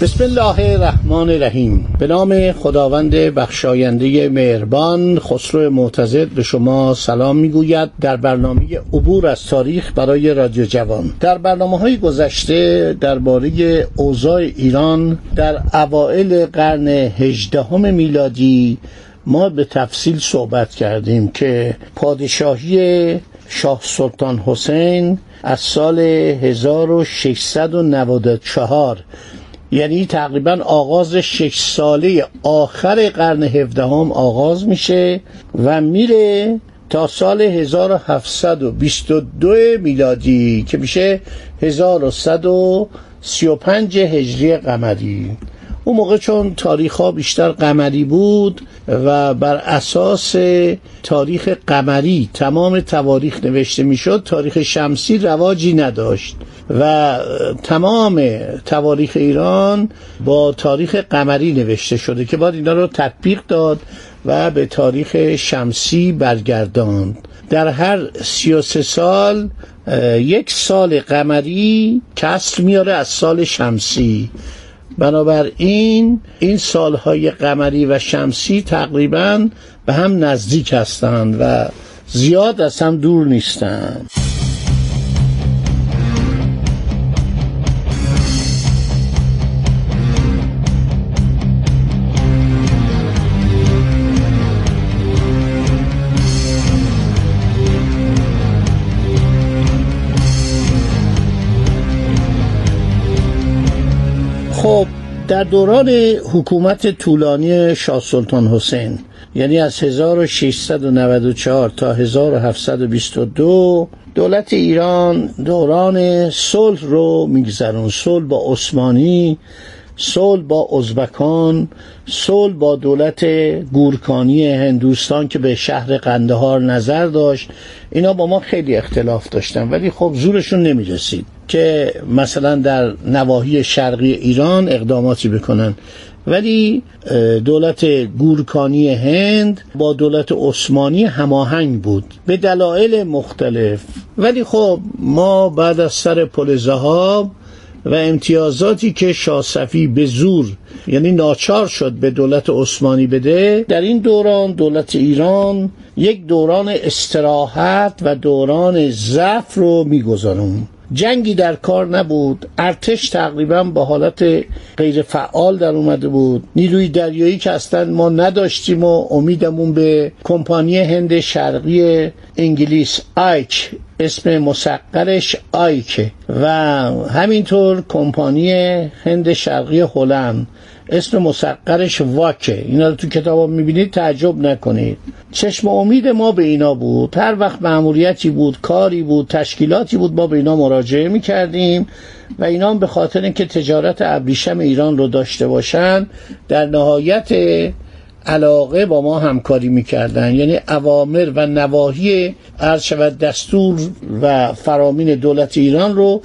بسم الله الرحمن الرحیم. به نام خداوند بخشاینده مهربان خسرو معتزد به شما سلام می‌گوید. در برنامه عبور از تاریخ برای رادیو جوان. در برنامه های گذشته درباره اوضاع ایران در اوائل قرن هجدهم میلادی ما به تفصیل صحبت کردیم که پادشاهی شاه سلطان حسین از سال 1694 یعنی تقریبا آغاز شش ساله آخر قرن هفدهم آغاز میشه و میره تا سال 1722 میلادی که میشه 1135 هجری قمری. اون موقع چون تاریخ ها بیشتر قمری بود و بر اساس تاریخ قمری تمام تواریخ نوشته می‌شد تاریخ شمسی رواجی نداشت. و تمام تواریخ ایران با تاریخ قمری نوشته شده که باید اینا رو تطبیق داد و به تاریخ شمسی برگرداند. در هر سی و سه سال یک سال قمری کسر میاره از سال شمسی. بنابراین این سالهای قمری و شمسی تقریبا به هم نزدیک هستند و زیاد از هم دور نیستند. در دوران حکومت طولانی شاه سلطان حسین یعنی از 1694 تا 1722 دولت ایران دوران صلح رو میگذرون. صلح با عثمانی صلح با ازبکان صلح با دولت گورکانی هندوستان که به شهر قندهار نظر داشت. اینا با ما خیلی اختلاف داشتن ولی خب زورشون نمی‌رسید. که مثلا در نواحی شرقی ایران اقداماتی بکنن. ولی دولت گورکانی هند با دولت عثمانی هماهنگ بود. به دلایل مختلف. ولی خب ما بعد از سر پل زهاب و امتیازاتی که شاه به زور یعنی ناچار شد به دولت عثمانی بده در این دوران دولت ایران یک دوران استراحت و دوران ضعف رو میگذارون. جنگی در کار نبود. ارتش تقریبا با حالت غیر فعال در اومده بود. نیروی دریایی که اصلا ما نداشتیم و امیدمون به کمپانی هند شرقی انگلیس آیک اسم مسقرش آیکه و همینطور کمپانی هند شرقی هلند. اسم مسقرش واکه. اینا رو تو کتاب می‌بینید تعجب نکنید. چشم امید ما به اینا بود. هر وقت معمولیتی بود کاری بود تشکیلاتی بود ما به اینا مراجعه می‌کردیم و اینا به خاطر اینکه تجارت ابریشم ایران رو داشته باشن در نهایت علاقه با ما همکاری می‌کردن. یعنی اوامر و نواحی عرض شود دستور و فرامین دولت ایران رو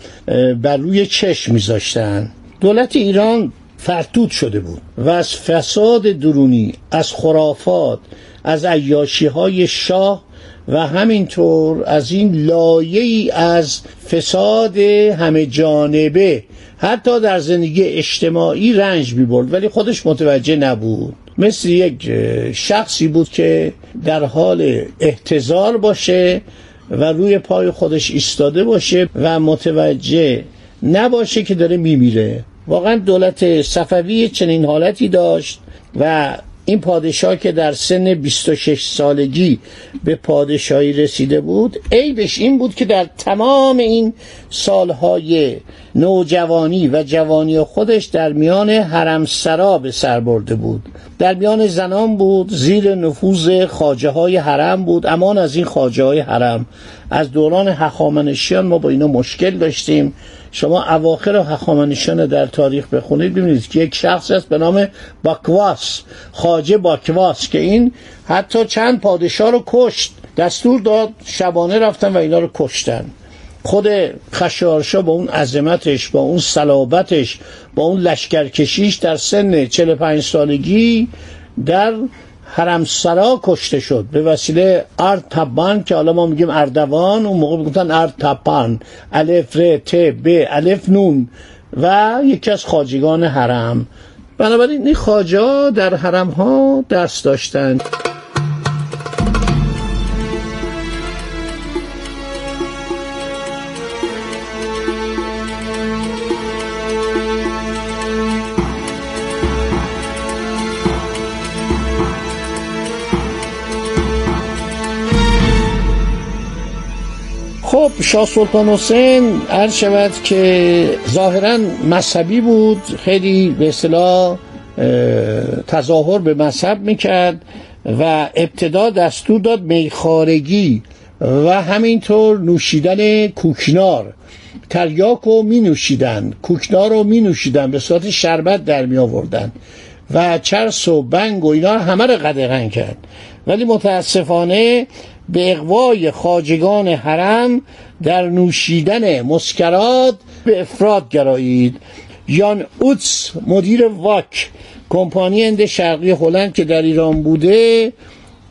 بر روی چشم میذاشتن. دولت ایران فرتود شده بود و از فساد درونی از خرافات از عیاشی های شاه و همینطور از این لایه ای از فساد همه جانبه حتی در زندگی اجتماعی رنج می برد ولی خودش متوجه نبود. مثل یک شخصی بود که در حال احتضار باشه و روی پای خودش ایستاده باشه و متوجه نباشه که داره میمیره. واقعا دولت صفوی چنین حالتی داشت و این پادشاه که در سن 26 سالگی به پادشاهی رسیده بود عیبش این بود که در تمام این سالهای نوجوانی و جوانی خودش در میان حرم سرا به سر برده بود. در میان زنان بود زیر نفوذ خاجه های حرم بود امان از این خاجه های حرم. از دوران هخامنشیان ما با اینا مشکل داشتیم. شما اواخر هخامنشیان در تاریخ بخونید ببینید که یک شخص است به نام باکواس خاجه باکواس که این حتی چند پادشاه رو کشت دستور داد شبانه رفتن و اینا رو کشتن. خود خشارشا با اون عظمتش با اون صلابتش با اون لشکرکشیش در سن 45 سالگی در حرمسرا کشته شد. به وسیله ارتبان که حالا ما میگیم اردوان اون موقع می‌گفتن ارتبان الف ر ت ب الف نون و یکی از خاجگان حرم. بنابراین این خاجا در حرم ها دست داشتند. خب شاه سلطان حسین عرض شود که ظاهرا مذهبی بود خیلی به اصطلاح تظاهر به مذهب می‌کرد و ابتدا دستور داد میخارگی و همینطور نوشیدن کوکنار. تریاک رو می نوشیدن کوکنار رو می نوشیدن به صورت شربت در می آوردن و چرس و بنگ و اینا همه رو قدغن کرد. ولی متاسفانه به اقوای خاجگان حرم در نوشیدن مسکرات به افراد گرایید. یان اوتس مدیر واک کمپانی هند شرقی هلند که در ایران بوده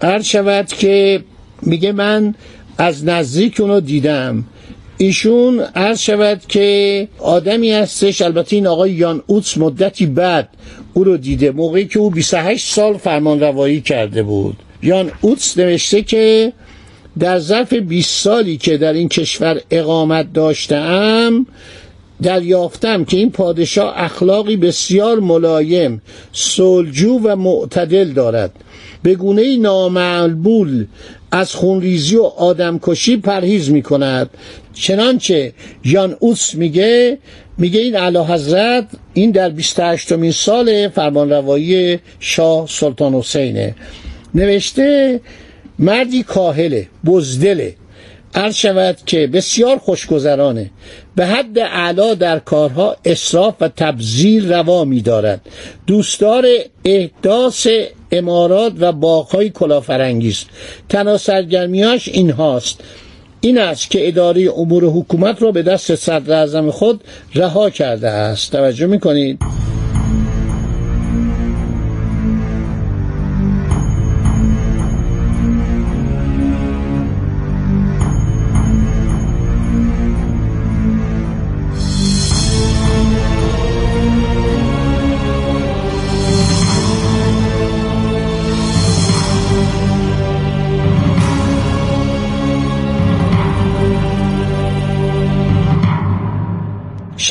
عرض شود که میگه من از نزدیک اونو دیدم. ایشون عرض شود که آدمی هستش البته این آقای یان اوتس مدتی بعد او رو دیده موقعی که او 28 سال فرمان روایی کرده بود. یان اوتس نوشته که در ظرف 20 سالی که در این کشور اقامت داشتم دریافتم که این پادشاه اخلاقی بسیار ملایم سلجو و معتدل دارد. به گونه نامعلبول از خونریزی و آدمکشی پرهیز می کند. چنانچه یان اوس میگه میگه این علا حضرت این در 28 مین سال فرمانروایی شاه سلطان حسینه. نوشته مردی کاهله بزدله. عرض شود که بسیار خوشگذرانه. به حد اعلا در کارها اصراف و تبذیر روا می دارد دوستدار احداث امارات و باغهای کلافرانگیز تنها سرگرمیاش این هاست این است که اداره امور حکومت را به دست صدر خود رها کرده است. توجه می کنید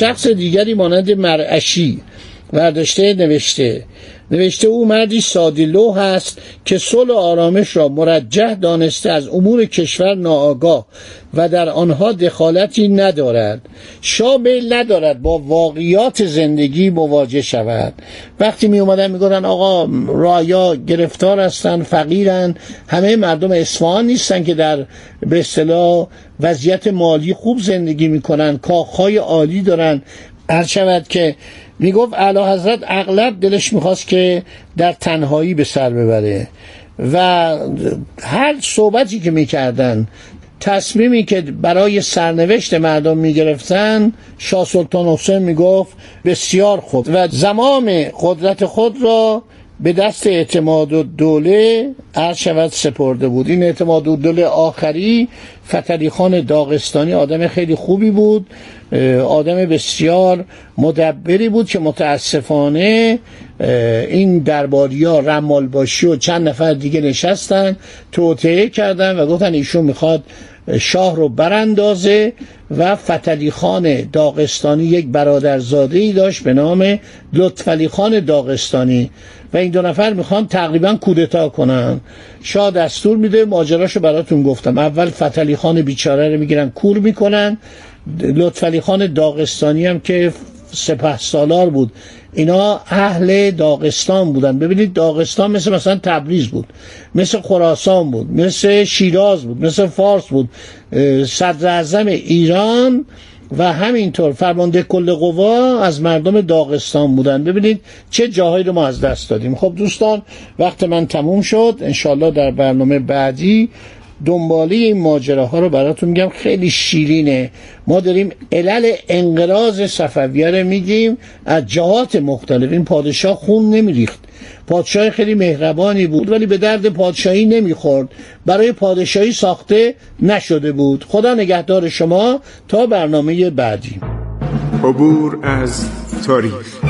شخص دیگری مانند مرعشی. ورداشته نوشته. نوشته او مردی سادیلو هست که صلح آرامش را مرجح دانسته از امور کشور ناآگاه و در آنها دخالتی ندارد. شابه ندارد با واقعیات زندگی مواجه شود. وقتی می اومدن میگن آقا رایا گرفتار هستن فقیرن همه مردم اصفهان نیستن که در به اصطلاح وضعیت مالی خوب زندگی می‌کنن کاخهای عالی دارن. هر شود که می‌گفت اعلی حضرت اغلب دلش می‌خواست که در تنهایی به سر ببره و هر صحبتی که می‌کردن تصمیمی که برای سرنوشت مردم می‌گرفتن شاه سلطان حسین می‌گفت بسیار خوب و زمام قدرت خود را به دست اعتماد و دوله عرض سپرده بود. این اعتماد و دوله آخری فتلی خان داغستانی آدم خیلی خوبی بود آدم بسیار مدبری بود که متاسفانه این درباری ها رمال باشی و چند نفر دیگه نشستن توطعه کردن و گفتن ایشون می‌خواد شاه رو براندازه و فتلی خان داغستانی یک برادرزاده ای داشت به نام لطفلی خان داغستانی. و این دو نفر می‌خوان تقریبا کودتا کنن. شاه دستور میده ماجراشو براتون گفتم. اول فتلی خان بیچاره رو می‌گیرن کور می‌کنن. لطفلی خان داغستانی هم که سپه سالار بود. اینا اهل داغستان بودن. ببینید داغستان مثل مثلا تبریز بود. مثل خراسان بود. مثل شیراز بود. مثل فارس بود. صدر اعظم ایران و همینطور فرمانده کل قوا از مردم داغستان بودن. ببینید چه جاهایی رو ما از دست دادیم. خب دوستان وقت من تموم شد. انشالله در برنامه بعدی دنباله این ماجراها رو براتون میگم. خیلی شیرینه. ما داریم علل انقراض صفویه رو میگیم. از جهات مختلف. این پادشاه خون نمیریخت. پادشاه خیلی مهربانی بود ولی به درد پادشاهی نمی‌خورد. برای پادشاهی ساخته نشده بود. خدا نگهدار شما. تا برنامه بعدی. عبور از تاریخ.